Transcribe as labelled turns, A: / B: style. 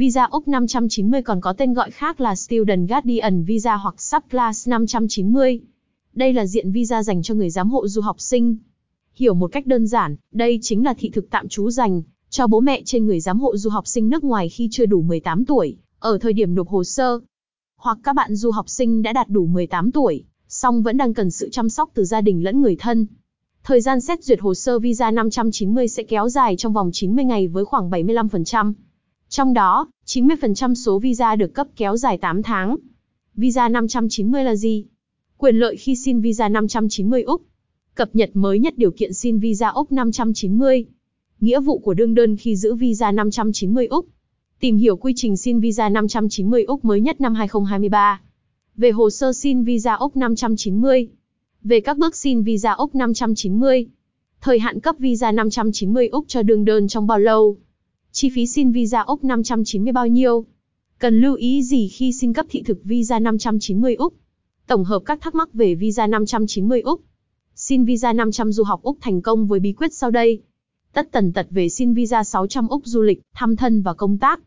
A: Visa Úc 590 còn có tên gọi khác là Student Guardian Visa hoặc Subclass 590. Đây là diện visa dành cho người giám hộ du học sinh. Hiểu một cách đơn giản, đây chính là thị thực tạm trú dành cho bố mẹ trên người giám hộ du học sinh nước ngoài khi chưa đủ 18 tuổi, ở thời điểm nộp hồ sơ. Hoặc các bạn du học sinh đã đạt đủ 18 tuổi, song vẫn đang cần sự chăm sóc từ gia đình lẫn người thân. Thời gian xét duyệt hồ sơ visa 590 sẽ kéo dài trong vòng 90 ngày với khoảng 75%. Trong đó, 90% số visa được cấp kéo dài 8 tháng. Visa 590 là gì? Quyền lợi khi xin visa 590 Úc. Cập nhật mới nhất điều kiện xin visa Úc 590. Nghĩa vụ của đương đơn khi giữ visa 590 Úc. Tìm hiểu quy trình xin visa 590 Úc mới nhất năm 2023. Về hồ sơ xin visa Úc 590. Về các bước xin visa Úc 590. Thời hạn cấp visa 590 Úc cho đương đơn trong bao lâu? Chi phí xin visa Úc 590 bao nhiêu? Cần lưu ý gì khi xin cấp thị thực visa 590 Úc? Tổng hợp các thắc mắc về visa 590 Úc. Xin visa 500 du học Úc thành công với bí quyết sau đây. Tất tần tật về xin visa 600 Úc du lịch, thăm thân và công tác.